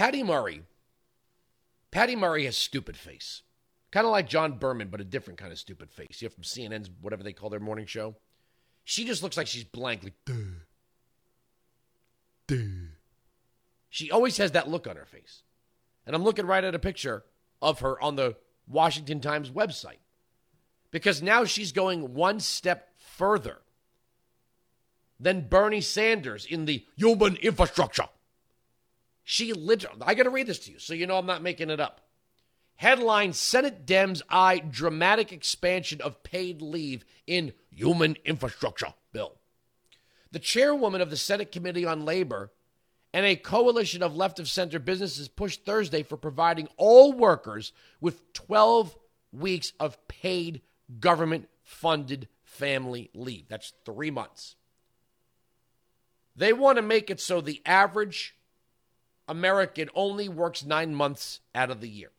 Patty Murray. Patty Murray has stupid face. Kind of like John Berman, but a different kind of stupid face. You know, from CNN's whatever they call their morning show. She just looks like she's blank, like duh. Duh. She always has that look on her face. And I'm looking right at a picture of her on the Washington Times website. Because now she's going one step further than Bernie Sanders in the human infrastructure. She literally, I got to read this to you so you know I'm not making it up. Headline Senate Dems eye dramatic expansion of paid leave in human infrastructure bill. The chairwoman of the Senate Committee on Labor and a coalition of left of center businesses pushed Thursday for providing all workers with 12 weeks of paid government funded family leave. That's three months. They want to make it so the average American only works nine months out of the year.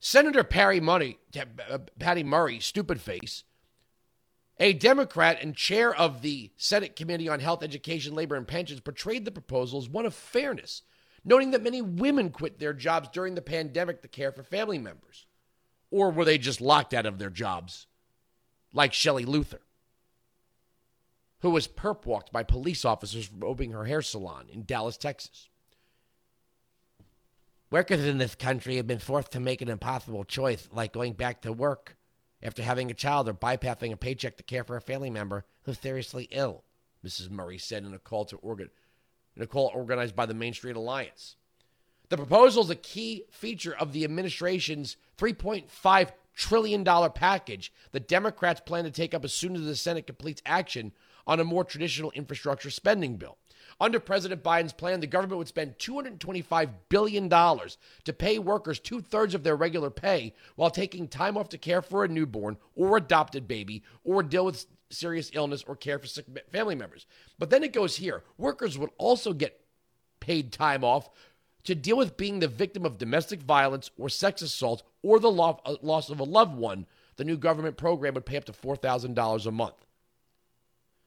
Senator Patty Murray, uh, Patty Murray, stupid face, a Democrat and chair of the Senate Committee on Health, Education, Labor, and Pensions, portrayed the proposal as one of fairness, noting that many women quit their jobs during the pandemic to care for family members. Or were they just locked out of their jobs, like Shelley Luther, who was perp walked by police officers from opening her hair salon in Dallas, Texas? Workers in this country have been forced to make an impossible choice, like going back to work after having a child or bypassing a paycheck to care for a family member who's seriously ill, Mrs. Murray said in a call to organ in a call organized by the Main Street Alliance. The proposal is a key feature of the administration's $3.5 trillion package that Democrats plan to take up as soon as the Senate completes action on a more traditional infrastructure spending bill. Under President Biden's plan, the government would spend $225 billion to pay workers two thirds of their regular pay while taking time off to care for a newborn or adopted baby or deal with serious illness or care for sick family members. But then it goes here workers would also get paid time off to deal with being the victim of domestic violence or sex assault or the uh, loss of a loved one. The new government program would pay up to $4,000 a month.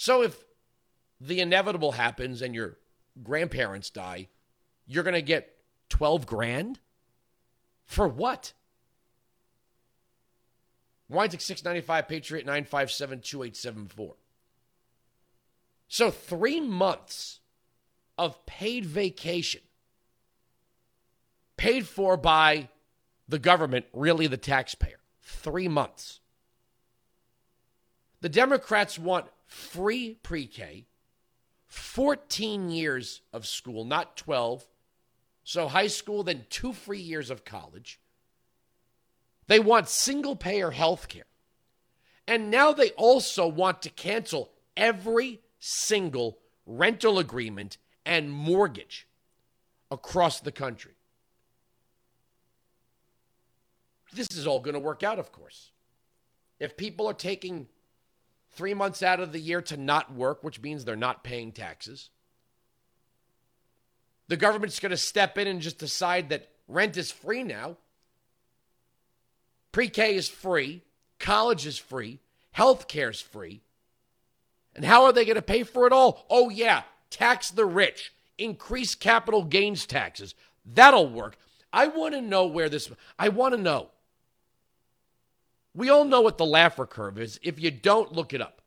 So if the inevitable happens and your grandparents die, you're going to get 12 grand? For what? Weinzig 695 Patriot 957 2874. So, three months of paid vacation paid for by the government, really the taxpayer. Three months. The Democrats want free pre K, 14 years of school, not 12. So high school, then two free years of college. They want single payer health care. And now they also want to cancel every single rental agreement and mortgage across the country. This is all going to work out, of course. If people are taking three months out of the year to not work, which means they're not paying taxes. The government's going to step in and just decide that rent is free now. Pre K is free, college is free, health care is free. And how are they going to pay for it all? Oh, yeah, tax the rich, increase capital gains taxes. That'll work. I want to know where this, I want to know we all know what the Laffer curve is. If you don't, look it up.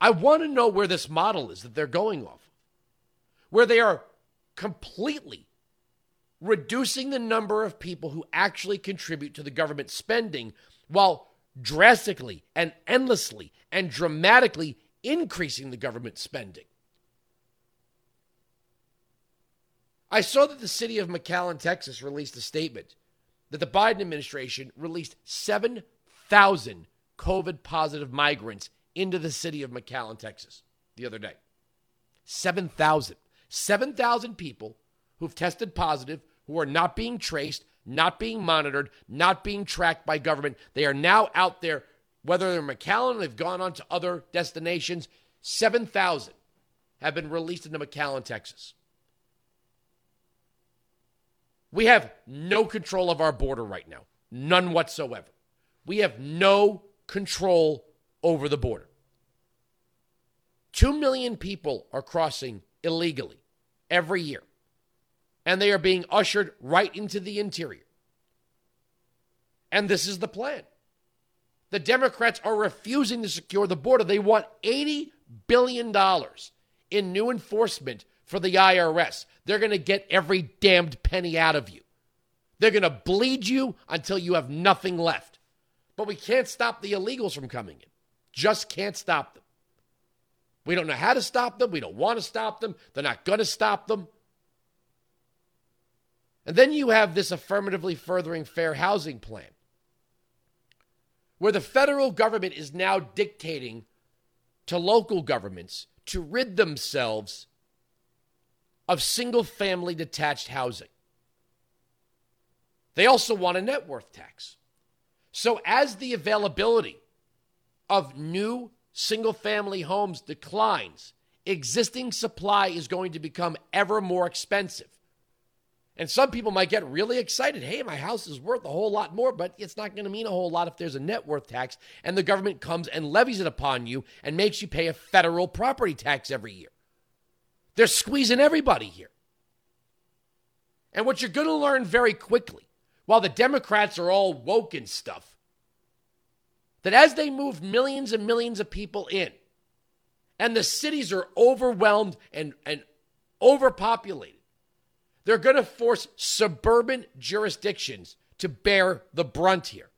I want to know where this model is that they're going off where they are completely reducing the number of people who actually contribute to the government spending while drastically and endlessly and dramatically increasing the government spending. I saw that the city of McAllen, Texas released a statement that the Biden administration released 7 thousand COVID positive migrants into the city of McAllen, Texas, the other day. 7,000. 7,000 people who've tested positive, who are not being traced, not being monitored, not being tracked by government. They are now out there, whether they're McAllen they've gone on to other destinations. 7,000 have been released into McAllen, Texas. We have no control of our border right now, none whatsoever. We have no control over the border. Two million people are crossing illegally every year. and they are being ushered right into the interior. And this is the plan. The Democrats are refusing to secure the border. They want $80 billion in new enforcement for the IRS. They're going to get every damned penny out of you. They're going to bleed you until you have nothing left. But we can't stop the illegals from coming in. Just can't stop them. We don't know how to stop them. We don't want to stop them. They're not going to stop them. And then you have this affirmatively furthering fair housing plan, where the federal government is now dictating to local governments to rid themselves of single family detached housing. They also want a net worth tax. So, as the availability of new single family homes declines, existing supply is going to become ever more expensive. And some people might get really excited. Hey, my house is worth a whole lot more, but it's not going to mean a whole lot if there's a net worth tax and the government comes and levies it upon you and makes you pay a federal property tax every year. They're squeezing everybody here. And what you're going to learn very quickly, while the Democrats are all woke and stuff, that as they move millions and millions of people in, and the cities are overwhelmed and, and overpopulated, they're going to force suburban jurisdictions to bear the brunt here.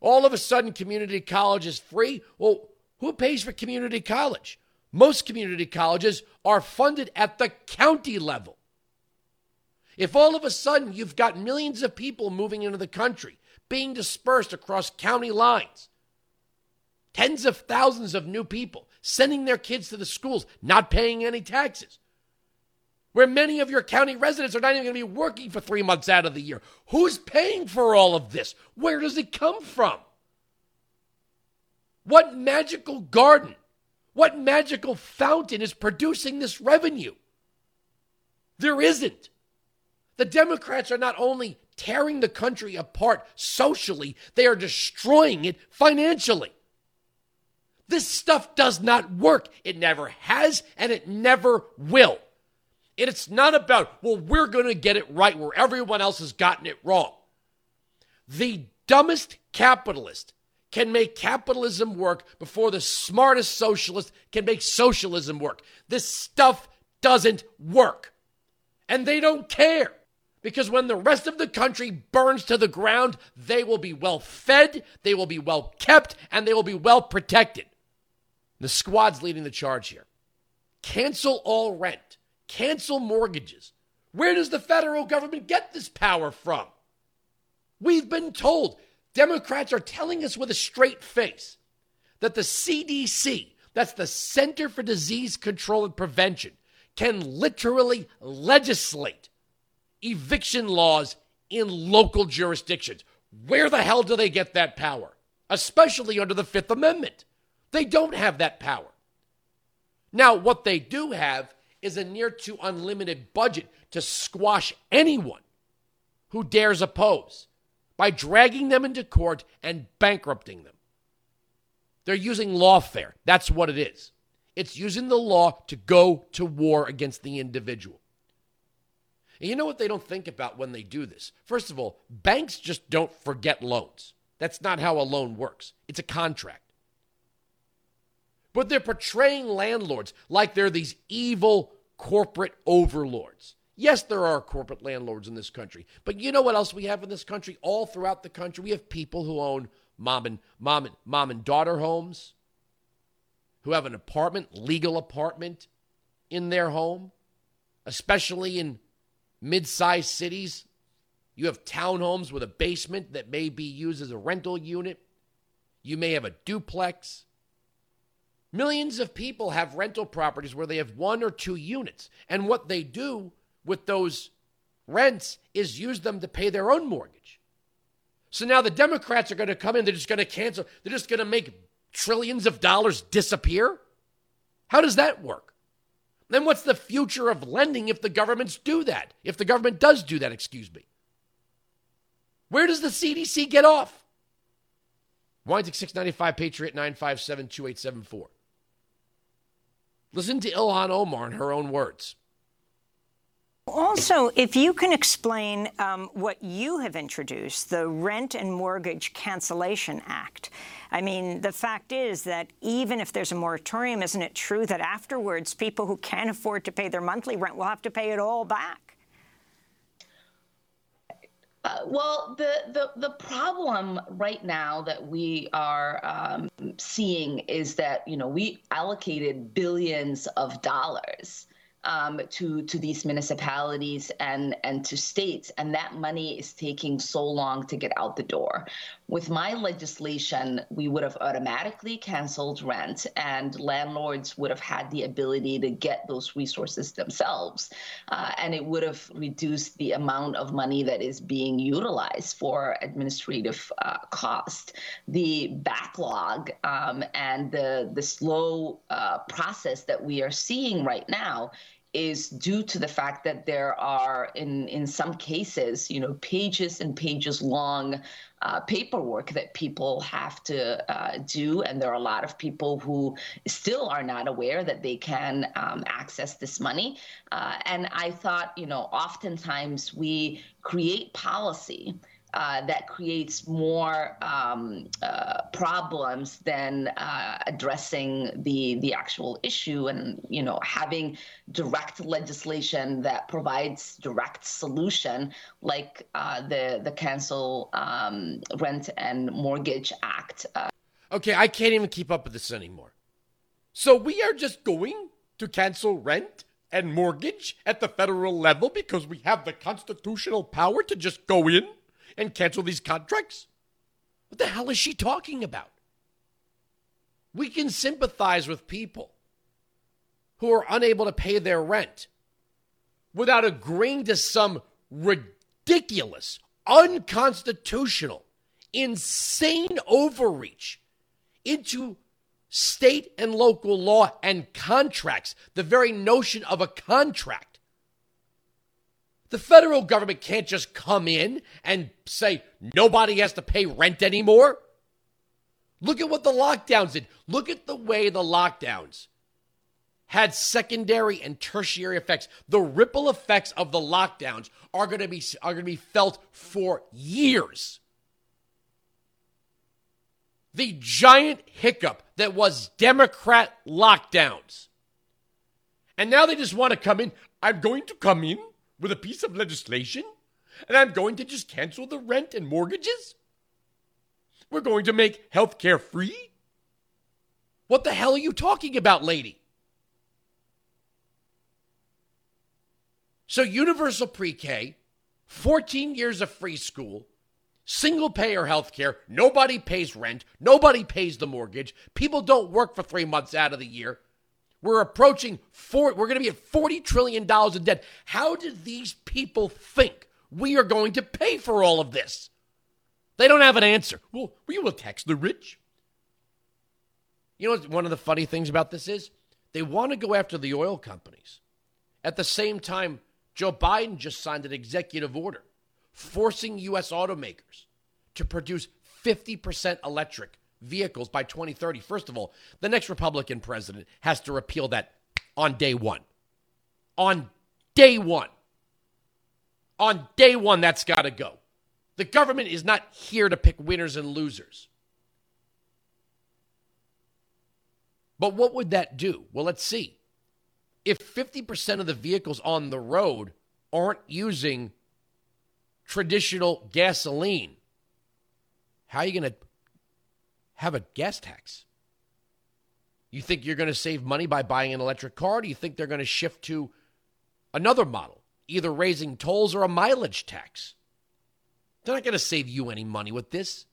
All of a sudden, community college is free. Well, who pays for community college? Most community colleges are funded at the county level. If all of a sudden you've got millions of people moving into the country, being dispersed across county lines, tens of thousands of new people sending their kids to the schools, not paying any taxes, where many of your county residents are not even going to be working for three months out of the year. Who's paying for all of this? Where does it come from? What magical garden, what magical fountain is producing this revenue? There isn't. The Democrats are not only tearing the country apart socially, they are destroying it financially. This stuff does not work. It never has, and it never will. It's not about, well, we're going to get it right where everyone else has gotten it wrong. The dumbest capitalist can make capitalism work before the smartest socialist can make socialism work. This stuff doesn't work. And they don't care. Because when the rest of the country burns to the ground, they will be well fed, they will be well kept, and they will be well protected. The squad's leading the charge here. Cancel all rent. Cancel mortgages. Where does the federal government get this power from? We've been told, Democrats are telling us with a straight face that the CDC, that's the Center for Disease Control and Prevention, can literally legislate eviction laws in local jurisdictions. Where the hell do they get that power? Especially under the Fifth Amendment. They don't have that power. Now, what they do have is a near to unlimited budget to squash anyone who dares oppose by dragging them into court and bankrupting them. They're using lawfare. That's what it is. It's using the law to go to war against the individual. And you know what they don't think about when they do this? First of all, banks just don't forget loans. That's not how a loan works, it's a contract. But they're portraying landlords like they're these evil corporate overlords. Yes, there are corporate landlords in this country, but you know what else we have in this country? All throughout the country, we have people who own mom and mom and mom and daughter homes, who have an apartment, legal apartment in their home, especially in mid-sized cities. You have townhomes with a basement that may be used as a rental unit. You may have a duplex. Millions of people have rental properties where they have one or two units. And what they do with those rents is use them to pay their own mortgage. So now the Democrats are going to come in, they're just going to cancel, they're just going to make trillions of dollars disappear. How does that work? Then what's the future of lending if the governments do that? If the government does do that, excuse me. Where does the CDC get off? Weinzig 695 Patriot 957 2874. Listen to Ilhan Omar in her own words. Also, if you can explain um, what you have introduced, the Rent and Mortgage Cancellation Act. I mean, the fact is that even if there's a moratorium, isn't it true that afterwards people who can't afford to pay their monthly rent will have to pay it all back? Uh, well, the, the the problem right now that we are um, seeing is that you know we allocated billions of dollars um, to to these municipalities and and to states, and that money is taking so long to get out the door. With my legislation, we would have automatically canceled rent, and landlords would have had the ability to get those resources themselves, uh, and it would have reduced the amount of money that is being utilized for administrative uh, cost. The backlog um, and the the slow uh, process that we are seeing right now is due to the fact that there are in in some cases you know pages and pages long uh, paperwork that people have to uh, do. And there are a lot of people who still are not aware that they can um, access this money. Uh, and i thought you know oftentimes we create policy uh, that creates more um, uh, problems than uh, addressing the the actual issue and you know having direct legislation that provides direct solution like uh, the the cancel um, rent and mortgage act. Uh. okay, I can't even keep up with this anymore. So we are just going to cancel rent and mortgage at the federal level because we have the constitutional power to just go in and cancel these contracts? What the hell is she talking about? We can sympathize with people who are unable to pay their rent without agreeing to some ridiculous, unconstitutional, insane overreach into state and local law and contracts, the very notion of a contract. The federal government can't just come in and say nobody has to pay rent anymore. Look at what the lockdowns did. Look at the way the lockdowns had secondary and tertiary effects. The ripple effects of the lockdowns are going to be are going to be felt for years. The giant hiccup that was Democrat lockdowns. And now they just want to come in. I'm going to come in with a piece of legislation and I'm going to just cancel the rent and mortgages? We're going to make health care free? What the hell are you talking about, lady? So, universal pre K, 14 years of free school, single payer health care, nobody pays rent, nobody pays the mortgage, people don't work for three months out of the year. We're approaching four, we're going to be at $40 trillion in debt. How did these people think we are going to pay for all of this? They don't have an answer. Well, we will tax the rich. You know one of the funny things about this is? They want to go after the oil companies. At the same time, Joe Biden just signed an executive order forcing U.S. automakers to produce 50% electric vehicles by 2030. First of all, the next Republican president has to repeal that on day one. On day one. On day one, that's got to go. The government is not here to pick winners and losers. But what would that do? Well, let's see. If 50% of the vehicles on the road aren't using traditional gasoline, how are you going to have a gas tax? You think you're going to save money by buying an electric car? Do you think they're going to shift to another model, either raising tolls or a mileage tax? They're not going to save you any money with this.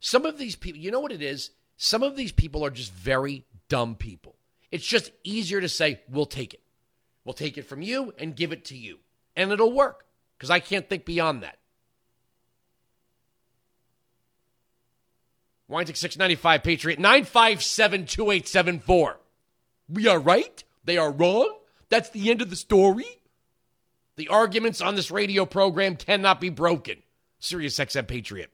Some of these people, you know what it is? Some of these people are just very dumb people. It's just easier to say, we'll take it. We'll take it from you and give it to you. And it'll work because I can't think beyond that. Weinzig 695 Patriot 957 2874. We are right. They are wrong. That's the end of the story. The arguments on this radio program cannot be broken. Sirius XM Patriot.